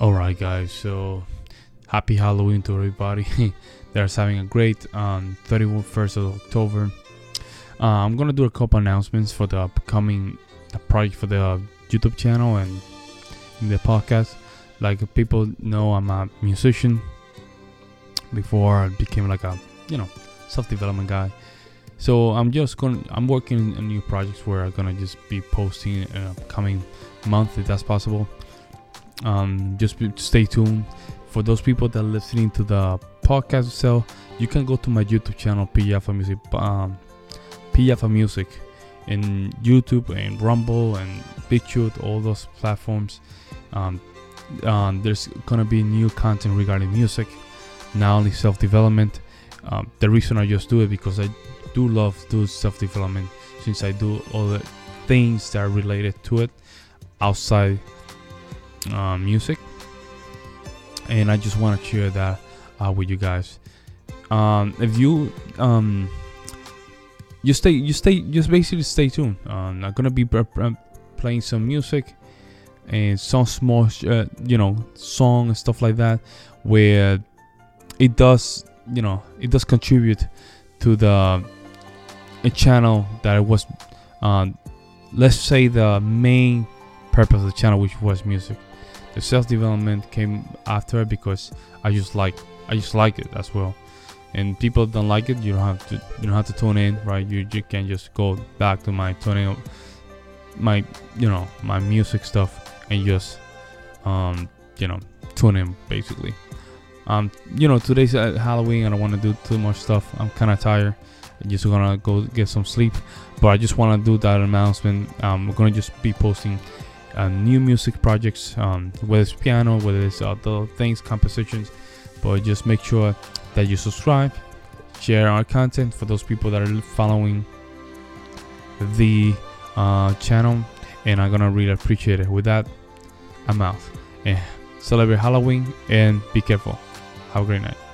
All right, guys. So happy Halloween to everybody that's having a great um, 31st of October. Uh, I'm gonna do a couple announcements for the upcoming project for the YouTube channel and the podcast. Like people know, I'm a musician. Before I became like a you know self-development guy. So I'm just going. I'm working on new projects where I'm gonna just be posting in a coming month if that's possible. Um, just stay tuned. For those people that are listening to the podcast itself, you can go to my YouTube channel, PFA Music, um, PFA Music, in YouTube and Rumble and BitChute, all those platforms. Um, um, there's gonna be new content regarding music, not only self-development. Um, the reason I just do it because I do love do self-development since I do all the things that are related to it outside uh, music, and I just want to share that uh, with you guys. Um, if you um, you stay, you stay, just basically stay tuned. Uh, I'm gonna be playing some music and some small, uh, you know, song and stuff like that, where it does, you know, it does contribute to the channel that it was, uh, let's say, the main purpose of the channel, which was music. The self development came after because I just like I just like it as well. And people don't like it, you don't have to you don't have to tune in, right? You, you can just go back to my tuning my you know my music stuff and just um you know tune in basically. Um you know today's uh, Halloween. I don't want to do too much stuff. I'm kind of tired. I'm just gonna go get some sleep. But I just want to do that announcement. Um, we're gonna just be posting uh, new music projects, um, whether it's piano, whether it's other things, compositions. But just make sure that you subscribe, share our content for those people that are following the uh, channel, and I'm gonna really appreciate it. With that, I'm out. And celebrate Halloween and be careful. Have a great night.